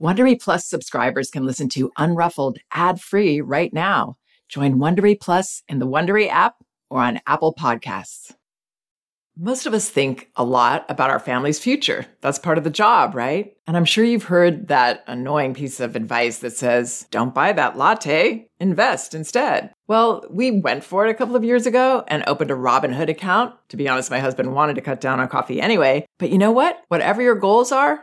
Wondery Plus subscribers can listen to Unruffled ad-free right now. Join Wondery Plus in the Wondery app or on Apple Podcasts. Most of us think a lot about our family's future. That's part of the job, right? And I'm sure you've heard that annoying piece of advice that says, don't buy that latte, invest instead. Well, we went for it a couple of years ago and opened a Robinhood account. To be honest, my husband wanted to cut down on coffee anyway. But you know what? Whatever your goals are,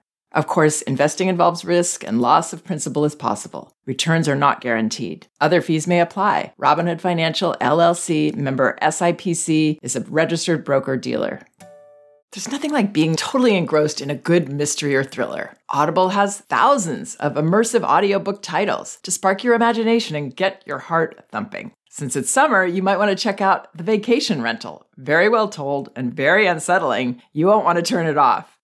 Of course, investing involves risk and loss of principal is possible. Returns are not guaranteed. Other fees may apply. Robinhood Financial LLC member SIPC is a registered broker dealer. There's nothing like being totally engrossed in a good mystery or thriller. Audible has thousands of immersive audiobook titles to spark your imagination and get your heart thumping. Since it's summer, you might want to check out The Vacation Rental. Very well told and very unsettling. You won't want to turn it off.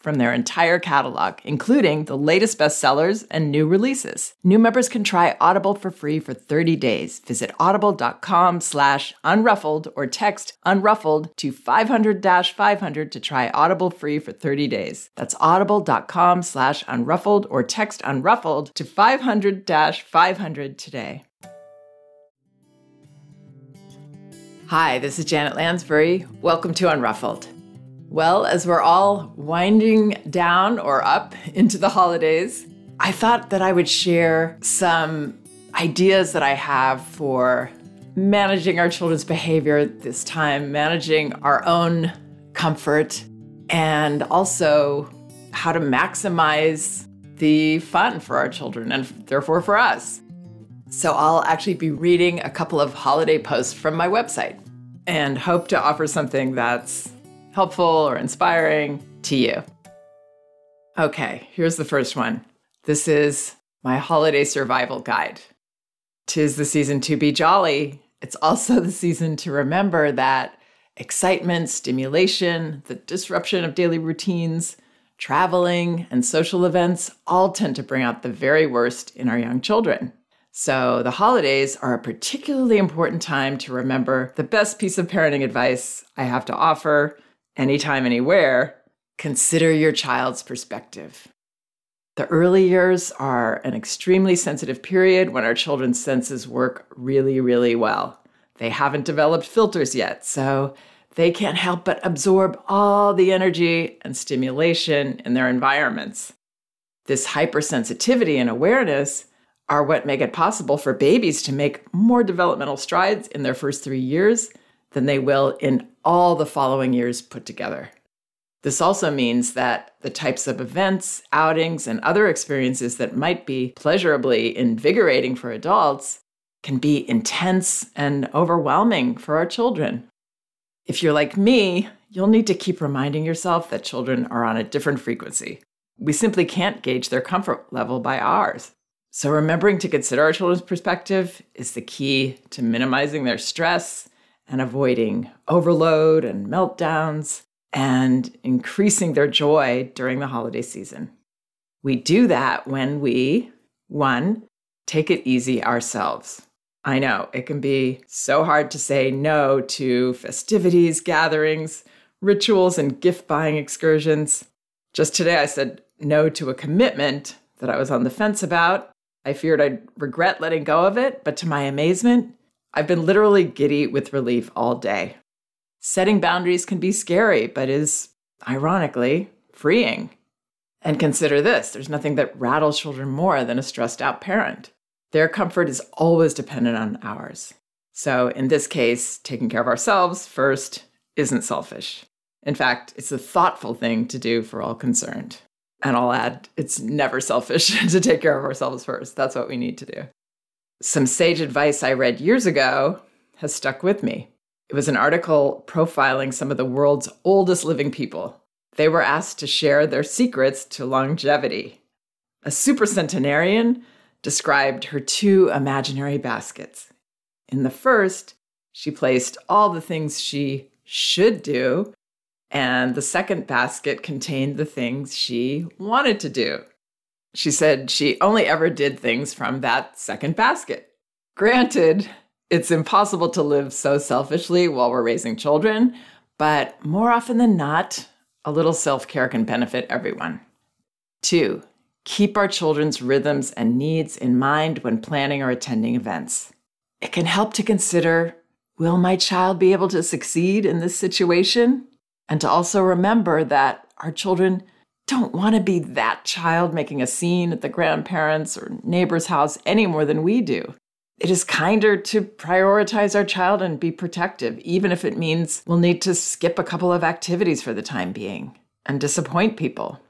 from their entire catalog, including the latest bestsellers and new releases. New members can try Audible for free for 30 days. Visit audible.com slash unruffled or text unruffled to 500-500 to try Audible free for 30 days. That's audible.com slash unruffled or text unruffled to 500-500 today. Hi, this is Janet Lansbury. Welcome to Unruffled. Well, as we're all winding down or up into the holidays, I thought that I would share some ideas that I have for managing our children's behavior this time, managing our own comfort, and also how to maximize the fun for our children and therefore for us. So I'll actually be reading a couple of holiday posts from my website and hope to offer something that's helpful or inspiring to you. Okay, here's the first one. This is my holiday survival guide. Tis the season to be jolly. It's also the season to remember that excitement, stimulation, the disruption of daily routines, traveling, and social events all tend to bring out the very worst in our young children. So, the holidays are a particularly important time to remember the best piece of parenting advice I have to offer anytime, anywhere. Consider your child's perspective. The early years are an extremely sensitive period when our children's senses work really, really well. They haven't developed filters yet, so they can't help but absorb all the energy and stimulation in their environments. This hypersensitivity and awareness are what make it possible for babies to make more developmental strides in their first three years than they will in all the following years put together. This also means that the types of events, outings, and other experiences that might be pleasurably invigorating for adults can be intense and overwhelming for our children. If you're like me, you'll need to keep reminding yourself that children are on a different frequency. We simply can't gauge their comfort level by ours. So, remembering to consider our children's perspective is the key to minimizing their stress and avoiding overload and meltdowns and increasing their joy during the holiday season. We do that when we, one, take it easy ourselves. I know it can be so hard to say no to festivities, gatherings, rituals, and gift buying excursions. Just today, I said no to a commitment that I was on the fence about I feared I'd regret letting go of it, but to my amazement, I've been literally giddy with relief all day. Setting boundaries can be scary, but is, ironically, freeing. And consider this there's nothing that rattles children more than a stressed out parent. Their comfort is always dependent on ours. So, in this case, taking care of ourselves first isn't selfish. In fact, it's a thoughtful thing to do for all concerned. And I'll add, it's never selfish to take care of ourselves first. That's what we need to do. Some sage advice I read years ago has stuck with me. It was an article profiling some of the world's oldest living people. They were asked to share their secrets to longevity. A supercentenarian described her two imaginary baskets. In the first, she placed all the things she should do, and the second basket contained the things she wanted to do. She said she only ever did things from that second basket. Granted, it's impossible to live so selfishly while we're raising children, but more often than not, a little self care can benefit everyone. Two, keep our children's rhythms and needs in mind when planning or attending events. It can help to consider will my child be able to succeed in this situation? And to also remember that our children don't want to be that child making a scene at the grandparents' or neighbor's house any more than we do. It is kinder to prioritize our child and be protective, even if it means we'll need to skip a couple of activities for the time being and disappoint people.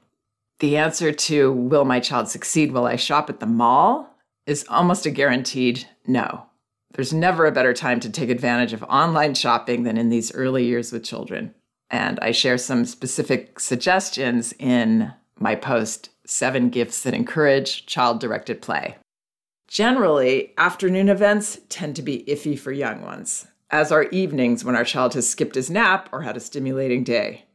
The answer to will my child succeed while I shop at the mall is almost a guaranteed no. There's never a better time to take advantage of online shopping than in these early years with children. And I share some specific suggestions in my post, Seven Gifts That Encourage Child Directed Play. Generally, afternoon events tend to be iffy for young ones, as are evenings when our child has skipped his nap or had a stimulating day.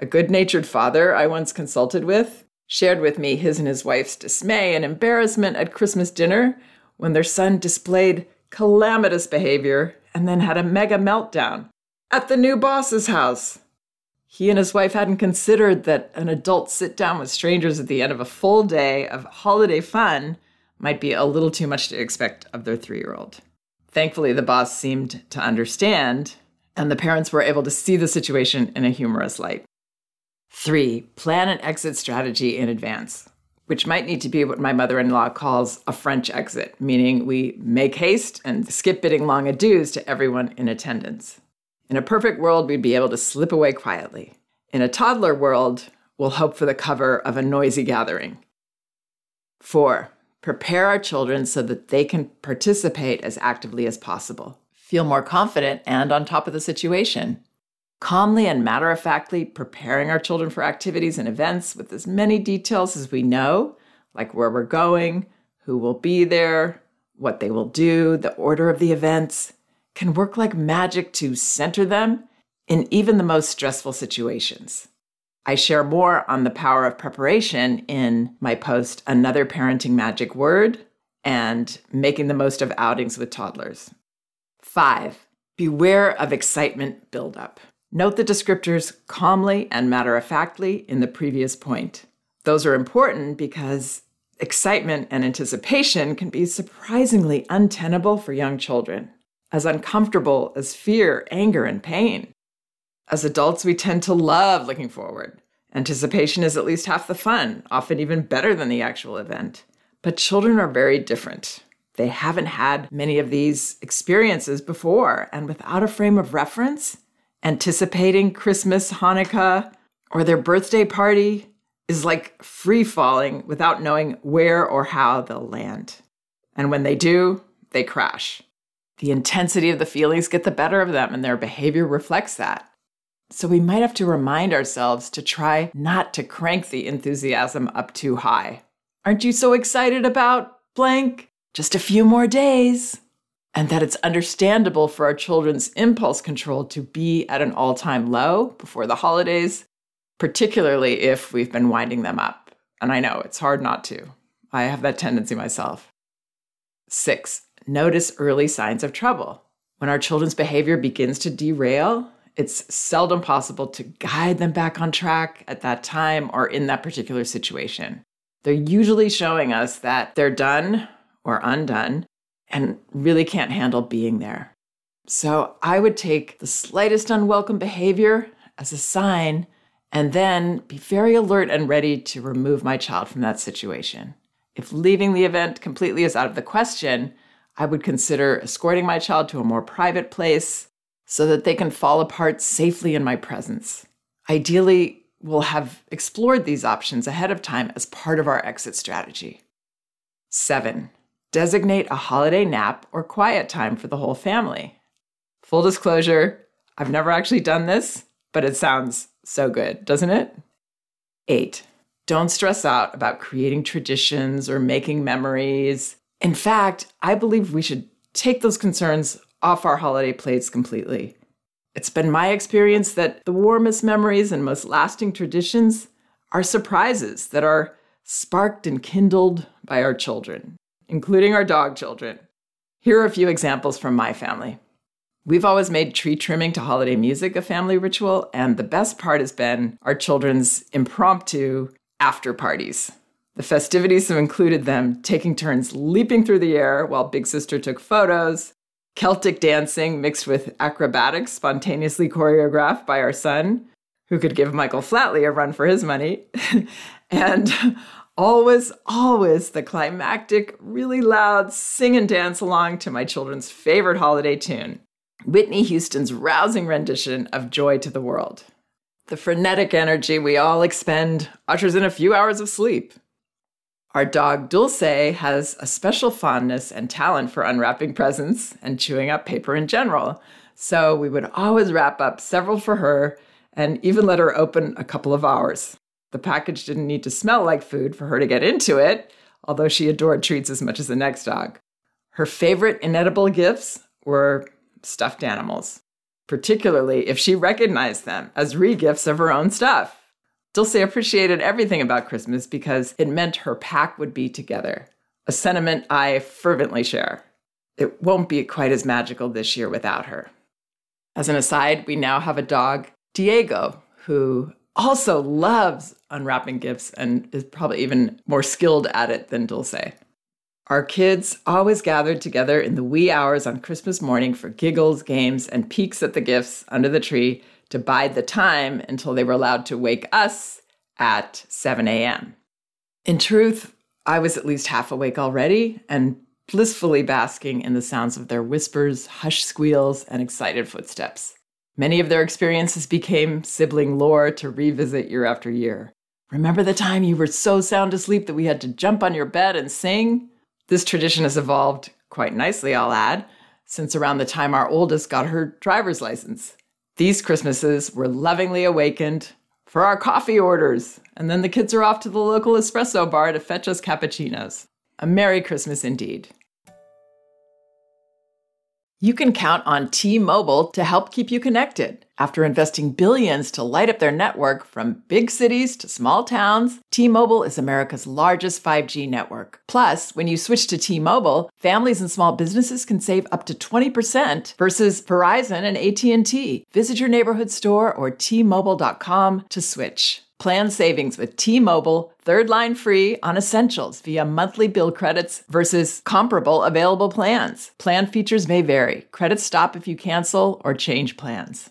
A good natured father I once consulted with shared with me his and his wife's dismay and embarrassment at Christmas dinner when their son displayed calamitous behavior and then had a mega meltdown at the new boss's house. He and his wife hadn't considered that an adult sit down with strangers at the end of a full day of holiday fun might be a little too much to expect of their three year old. Thankfully, the boss seemed to understand, and the parents were able to see the situation in a humorous light. Three, plan an exit strategy in advance, which might need to be what my mother in law calls a French exit, meaning we make haste and skip bidding long adieus to everyone in attendance. In a perfect world, we'd be able to slip away quietly. In a toddler world, we'll hope for the cover of a noisy gathering. Four, prepare our children so that they can participate as actively as possible, feel more confident and on top of the situation calmly and matter of factly preparing our children for activities and events with as many details as we know, like where we're going, who will be there, what they will do, the order of the events, can work like magic to center them in even the most stressful situations. I share more on the power of preparation in my post, Another Parenting Magic Word, and Making the Most of Outings with Toddlers. Five, beware of excitement buildup. Note the descriptors calmly and matter of factly in the previous point. Those are important because excitement and anticipation can be surprisingly untenable for young children, as uncomfortable as fear, anger, and pain. As adults, we tend to love looking forward. Anticipation is at least half the fun, often even better than the actual event. But children are very different. They haven't had many of these experiences before, and without a frame of reference, anticipating Christmas, Hanukkah, or their birthday party is like free falling without knowing where or how they'll land. And when they do, they crash. The intensity of the feelings get the better of them, and their behavior reflects that. So we might have to remind ourselves to try not to crank the enthusiasm up too high. Aren't you so excited about blank? Just a few more days and that it's understandable for our children's impulse control to be at an all time low before the holidays, particularly if we've been winding them up. And I know it's hard not to. I have that tendency myself. Six, notice early signs of trouble. When our children's behavior begins to derail, it's seldom possible to guide them back on track at that time or in that particular situation. They're usually showing us that they're done or undone and really can't handle being there. So I would take the slightest unwelcome behavior as a sign and then be very alert and ready to remove my child from that situation. If leaving the event completely is out of the question, I would consider escorting my child to a more private place so that they can fall apart safely in my presence. Ideally, we'll have explored these options ahead of time as part of our exit strategy. Seven, Designate a holiday nap or quiet time for the whole family. Full disclosure, I've never actually done this, but it sounds so good, doesn't it? Eight, don't stress out about creating traditions or making memories. In fact, I believe we should take those concerns off our holiday plates completely. It's been my experience that the warmest memories and most lasting traditions are surprises that are sparked and kindled by our children, including our dog children. Here are a few examples from my family. We've always made tree trimming to holiday music a family ritual, and the best part has been our children's impromptu after parties. The festivities have included them taking turns leaping through the air while Big Sister took photos, Celtic dancing mixed with acrobatics spontaneously choreographed by our son, who could give Michael Flatley a run for his money, and always, always the climactic, really loud sing and dance along to my children's favorite holiday tune, Whitney Houston's rousing rendition of Joy to the World. The frenetic energy we all expend ushers in a few hours of sleep. Our dog Dulce has a special fondness and talent for unwrapping presents and chewing up paper in general. So we would always wrap up several for her and even let her open a couple of ours. The package didn't need to smell like food for her to get into it, although she adored treats as much as the next dog. Her favorite inedible gifts were stuffed animals, particularly if she recognized them as re gifts of her own stuff. Dulce appreciated everything about Christmas because it meant her pack would be together, a sentiment I fervently share. It won't be quite as magical this year without her. As an aside, we now have a dog, Diego, who also loves unwrapping gifts and is probably even more skilled at it than Dulce. Our kids always gathered together in the wee hours on Christmas morning for giggles, games, and peeks at the gifts under the tree to bide the time until they were allowed to wake us at 7 a.m. In truth, I was at least half awake already and blissfully basking in the sounds of their whispers, hushed squeals, and excited footsteps. Many of their experiences became sibling lore to revisit year after year. Remember the time you were so sound asleep that we had to jump on your bed and sing? This tradition has evolved quite nicely, I'll add, since around the time our oldest got her driver's license. These Christmases were lovingly awakened for our coffee orders, and then the kids are off to the local espresso bar to fetch us cappuccinos. A Merry Christmas indeed. You can count on T Mobile to help keep you connected. After investing billions to light up their network from big cities to small towns, T Mobile is America's largest 5G network. Plus, when you switch to T Mobile, families and small businesses can save up to 20% versus Verizon and AT&T. Visit your neighborhood store or tmobile.com to switch. Plan savings with T-Mobile, third line free on essentials via monthly bill credits versus comparable available plans. Plan features may vary. Credits stop if you cancel or change plans.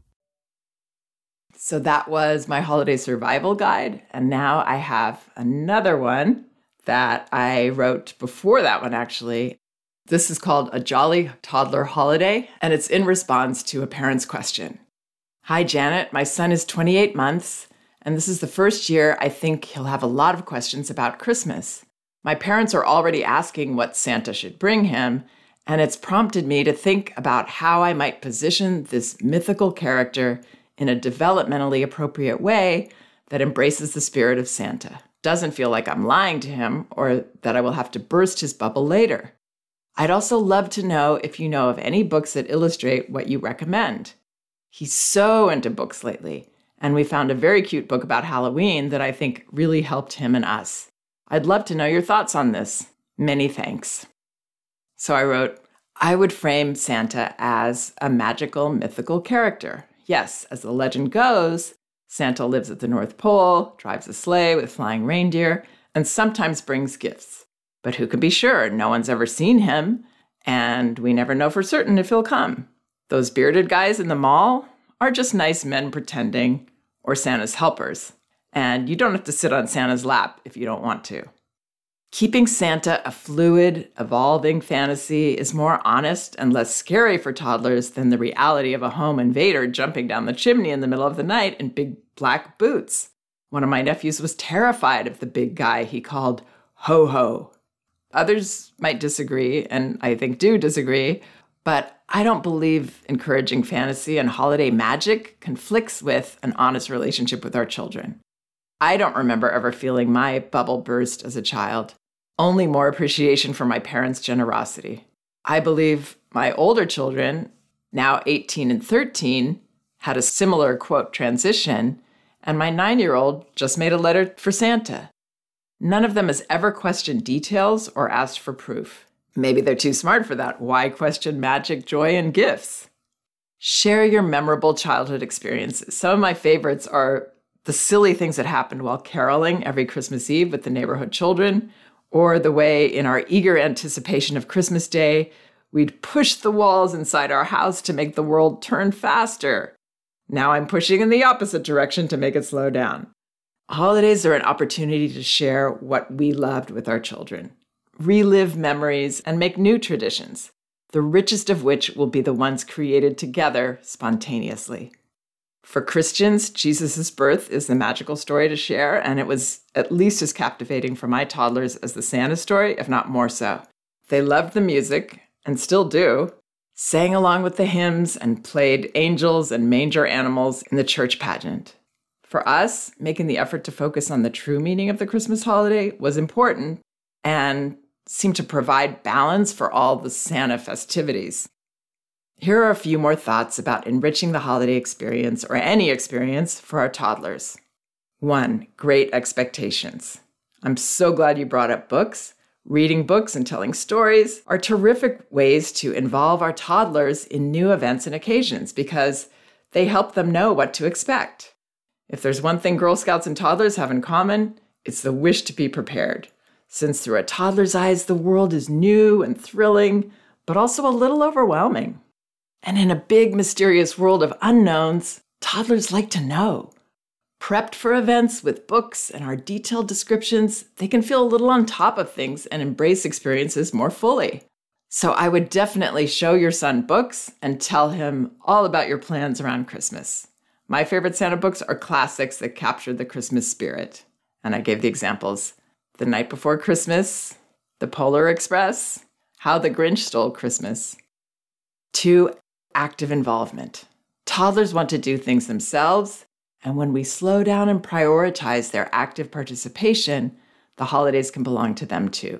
So that was my holiday survival guide. And now I have another one that I wrote before that one, actually. This is called A Jolly Toddler Holiday, and it's in response to a parent's question. Hi, Janet. My son is 28 months, and this is the first year I think he'll have a lot of questions about Christmas. My parents are already asking what Santa should bring him, and it's prompted me to think about how I might position this mythical character in a developmentally appropriate way that embraces the spirit of Santa. Doesn't feel like I'm lying to him or that I will have to burst his bubble later. I'd also love to know if you know of any books that illustrate what you recommend. He's so into books lately, and we found a very cute book about Halloween that I think really helped him and us. I'd love to know your thoughts on this. Many thanks. So I wrote, I would frame Santa as a magical, mythical character. Yes, as the legend goes, Santa lives at the North Pole, drives a sleigh with flying reindeer, and sometimes brings gifts. But who can be sure? No one's ever seen him, and we never know for certain if he'll come. Those bearded guys in the mall are just nice men pretending or Santa's helpers. And you don't have to sit on Santa's lap if you don't want to. Keeping Santa a fluid, evolving fantasy is more honest and less scary for toddlers than the reality of a home invader jumping down the chimney in the middle of the night in big black boots. One of my nephews was terrified of the big guy he called Ho Ho. Others might disagree, and I think do disagree, but I don't believe encouraging fantasy and holiday magic conflicts with an honest relationship with our children. I don't remember ever feeling my bubble burst as a child only more appreciation for my parents' generosity. I believe my older children, now 18 and 13, had a similar quote transition, and my nine year old just made a letter for Santa. None of them has ever questioned details or asked for proof. Maybe they're too smart for that. Why question magic, joy, and gifts? Share your memorable childhood experiences. Some of my favorites are the silly things that happened while caroling every Christmas Eve with the neighborhood children, or the way, in our eager anticipation of Christmas Day, we'd push the walls inside our house to make the world turn faster. Now I'm pushing in the opposite direction to make it slow down. Holidays are an opportunity to share what we loved with our children, relive memories, and make new traditions, the richest of which will be the ones created together spontaneously. For Christians, Jesus' birth is the magical story to share, and it was at least as captivating for my toddlers as the Santa story, if not more so. They loved the music, and still do, sang along with the hymns, and played angels and manger animals in the church pageant. For us, making the effort to focus on the true meaning of the Christmas holiday was important and seemed to provide balance for all the Santa festivities. Here are a few more thoughts about enriching the holiday experience or any experience for our toddlers. One, great expectations. I'm so glad you brought up books. Reading books and telling stories are terrific ways to involve our toddlers in new events and occasions because they help them know what to expect. If there's one thing Girl Scouts and toddlers have in common, it's the wish to be prepared. Since through a toddler's eyes, the world is new and thrilling, but also a little overwhelming. And in a big, mysterious world of unknowns, toddlers like to know. Prepped for events with books and our detailed descriptions, they can feel a little on top of things and embrace experiences more fully. So I would definitely show your son books and tell him all about your plans around Christmas. My favorite Santa books are classics that capture the Christmas spirit. And I gave the examples The Night Before Christmas, The Polar Express, How the Grinch Stole Christmas. Two active involvement. Toddlers want to do things themselves, and when we slow down and prioritize their active participation, the holidays can belong to them too.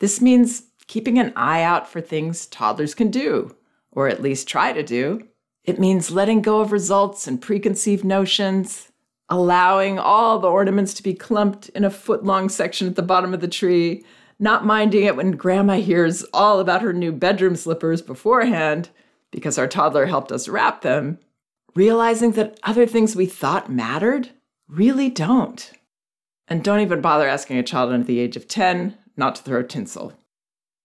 This means keeping an eye out for things toddlers can do, or at least try to do. It means letting go of results and preconceived notions, allowing all the ornaments to be clumped in a foot long section at the bottom of the tree, not minding it when grandma hears all about her new bedroom slippers beforehand, because our toddler helped us wrap them, realizing that other things we thought mattered really don't. And don't even bother asking a child under the age of 10 not to throw tinsel.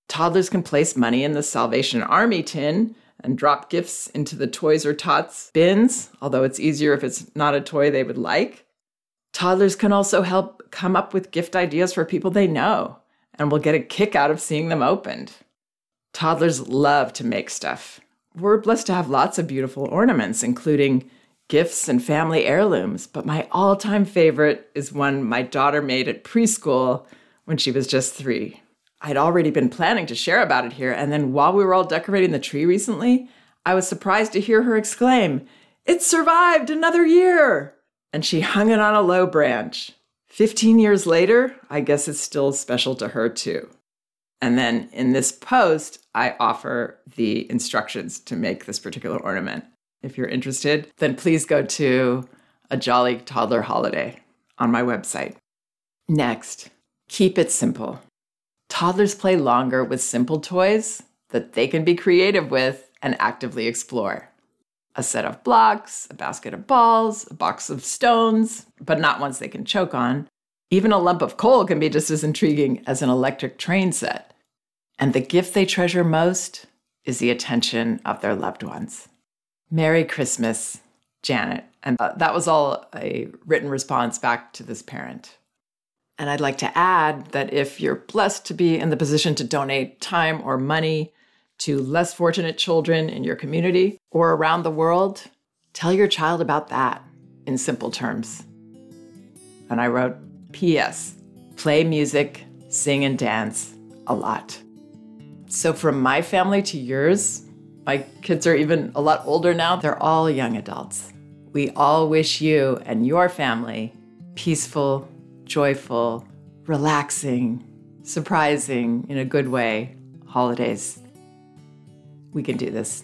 Toddlers can place money in the Salvation Army tin and drop gifts into the Toys for Tots bins, although it's easier if it's not a toy they would like. Toddlers can also help come up with gift ideas for people they know and will get a kick out of seeing them opened. Toddlers love to make stuff we're blessed to have lots of beautiful ornaments, including gifts and family heirlooms. But my all time favorite is one my daughter made at preschool when she was just three. I'd already been planning to share about it here, and then while we were all decorating the tree recently, I was surprised to hear her exclaim, It survived another year! And she hung it on a low branch. 15 years later, I guess it's still special to her too. And then in this post, I offer the instructions to make this particular ornament. If you're interested, then please go to a Jolly Toddler Holiday on my website. Next, keep it simple. Toddlers play longer with simple toys that they can be creative with and actively explore. A set of blocks, a basket of balls, a box of stones, but not ones they can choke on. Even a lump of coal can be just as intriguing as an electric train set. And the gift they treasure most is the attention of their loved ones. Merry Christmas, Janet. And uh, that was all a written response back to this parent. And I'd like to add that if you're blessed to be in the position to donate time or money to less fortunate children in your community or around the world, tell your child about that in simple terms. And I wrote, P.S. Play music, sing, and dance a lot. So, from my family to yours, my kids are even a lot older now. They're all young adults. We all wish you and your family peaceful, joyful, relaxing, surprising in a good way holidays. We can do this.